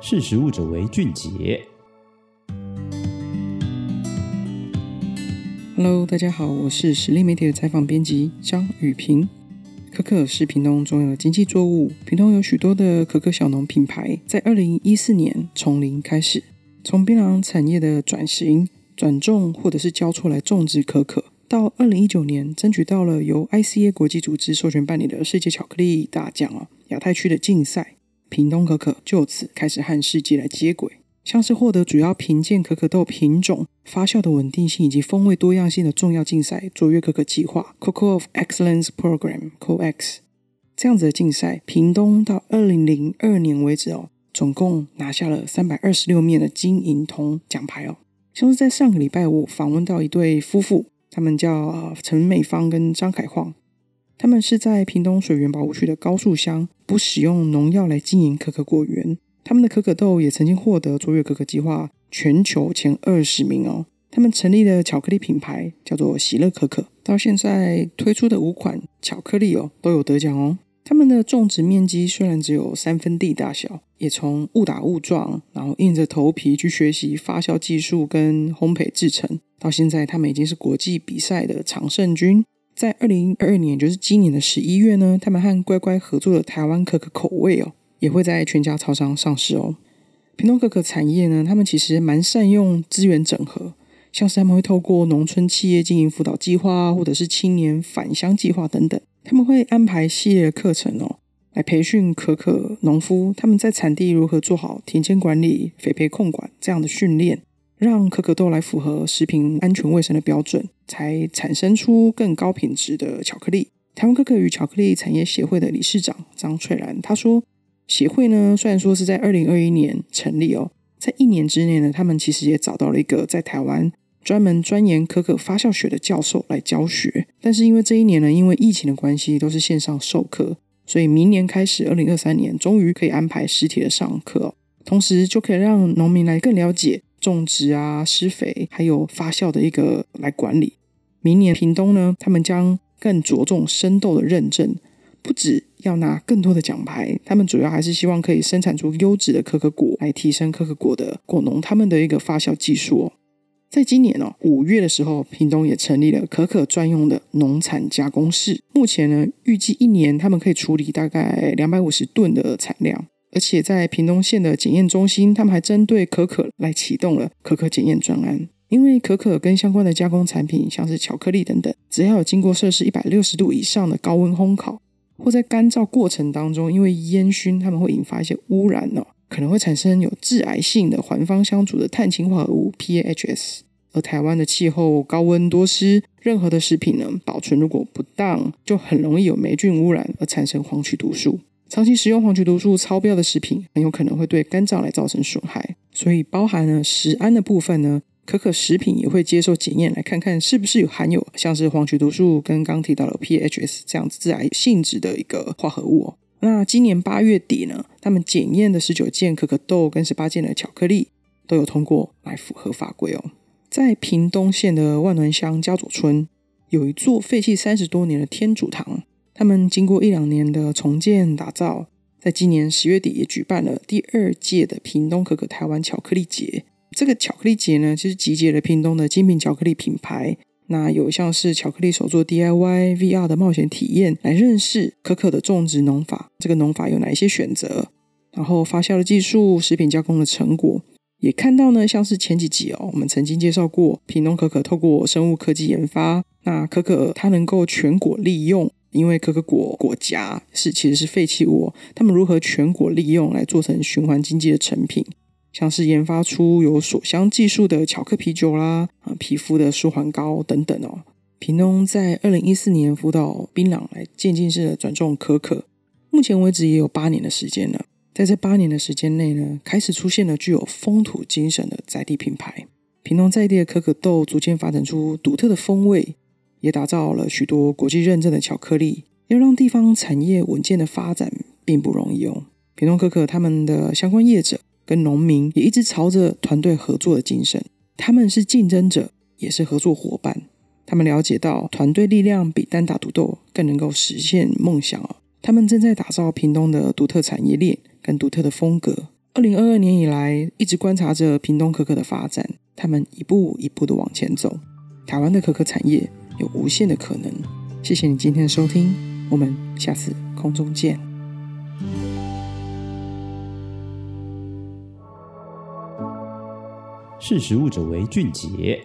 识食物者为俊杰。Hello，大家好，我是实力媒体的采访编辑张雨萍。可可是屏东重要的经济作物，屏东有许多的可可小农品牌，在二零一四年从零开始，从槟榔产业的转型、转种或者是交错来种植可可，到二零一九年争取到了由 ICA 国际组织授权办理的世界巧克力大奖啊，亚太区的竞赛。屏东可可就此开始和世界来接轨，像是获得主要评鉴可可豆品种、发酵的稳定性以及风味多样性的重要竞赛——卓越可可计划 （Coco of Excellence Program，COEX） 这样子的竞赛，屏东到二零零二年为止哦，总共拿下了三百二十六面的金银铜奖牌哦。像是在上个礼拜，我访问到一对夫妇，他们叫陈美芳跟张凯晃。他们是在屏东水源保护区的高树乡，不使用农药来经营可可果园。他们的可可豆也曾经获得卓越可可计划全球前二十名哦。他们成立的巧克力品牌叫做喜乐可可，到现在推出的五款巧克力哦都有得奖哦。他们的种植面积虽然只有三分地大小，也从误打误撞，然后硬着头皮去学习发酵技术跟烘焙制成，到现在他们已经是国际比赛的常胜军。在二零二二年，就是今年的十一月呢，他们和乖乖合作的台湾可可口味哦，也会在全家超商上市哦。屏东可可产业呢，他们其实蛮善用资源整合，像是他们会透过农村企业经营辅导计划，或者是青年返乡计划等等，他们会安排系列的课程哦，来培训可可农夫，他们在产地如何做好田间管理、肥培控管这样的训练。让可可豆来符合食品安全卫生的标准，才产生出更高品质的巧克力。台湾可可与巧克力产业协会的理事长张翠兰他说：“协会呢，虽然说是在二零二一年成立哦，在一年之内呢，他们其实也找到了一个在台湾专门钻研可可发酵学的教授来教学。但是因为这一年呢，因为疫情的关系，都是线上授课，所以明年开始，二零二三年终于可以安排实体的上课，同时就可以让农民来更了解。”种植啊、施肥，还有发酵的一个来管理。明年屏东呢，他们将更着重生豆的认证，不只要拿更多的奖牌，他们主要还是希望可以生产出优质的可可果，来提升可可果的果农他们的一个发酵技术哦。在今年哦，五月的时候，屏东也成立了可可专用的农产加工室。目前呢，预计一年他们可以处理大概两百五十吨的产量。而且在屏东县的检验中心，他们还针对可可来启动了可可检验专案。因为可可跟相关的加工产品，像是巧克力等等，只要有经过摄氏一百六十度以上的高温烘烤，或在干燥过程当中，因为烟熏，它们会引发一些污染哦，可能会产生有致癌性的环芳香组的碳氢化合物 PAHs。而台湾的气候高温多湿，任何的食品呢，保存如果不当，就很容易有霉菌污染而产生黄曲毒素。长期食用黄曲毒素超标的食品，很有可能会对肝脏来造成损害。所以，包含了食安的部分呢，可可食品也会接受检验，来看看是不是有含有像是黄曲毒素跟刚提到的 PHS 这样子致癌性质的一个化合物。那今年八月底呢，他们检验的十九件可可豆跟十八件的巧克力都有通过来符合法规哦。在屏东县的万峦乡嘉左村，有一座废弃三十多年的天主堂。他们经过一两年的重建打造，在今年十月底也举办了第二届的屏东可可台湾巧克力节。这个巧克力节呢，其实集结了屏东的精品巧克力品牌，那有像是巧克力手作 DIY、VR 的冒险体验，来认识可可的种植农法。这个农法有哪一些选择？然后发酵的技术、食品加工的成果，也看到呢，像是前几集哦，我们曾经介绍过屏东可可透过生物科技研发，那可可它能够全果利用。因为可可果果荚是其实是废弃物，他们如何全果利用来做成循环经济的成品，像是研发出有锁香技术的巧克啤酒啦，啊，皮肤的舒缓膏等等哦。平东在二零一四年辅导槟榔来渐进式的转种可可，目前为止也有八年的时间了。在这八年的时间内呢，开始出现了具有风土精神的在地品牌，平东在地的可可豆逐渐发展出独特的风味。也打造了许多国际认证的巧克力，要让地方产业稳健的发展并不容易哦。屏东可可他们的相关业者跟农民也一直朝着团队合作的精神，他们是竞争者，也是合作伙伴。他们了解到团队力量比单打独斗更能够实现梦想哦。他们正在打造屏东的独特产业链跟独特的风格。二零二二年以来，一直观察着屏东可可的发展，他们一步一步的往前走。台湾的可可产业有无限的可能。谢谢你今天的收听，我们下次空中见。识时务者为俊杰。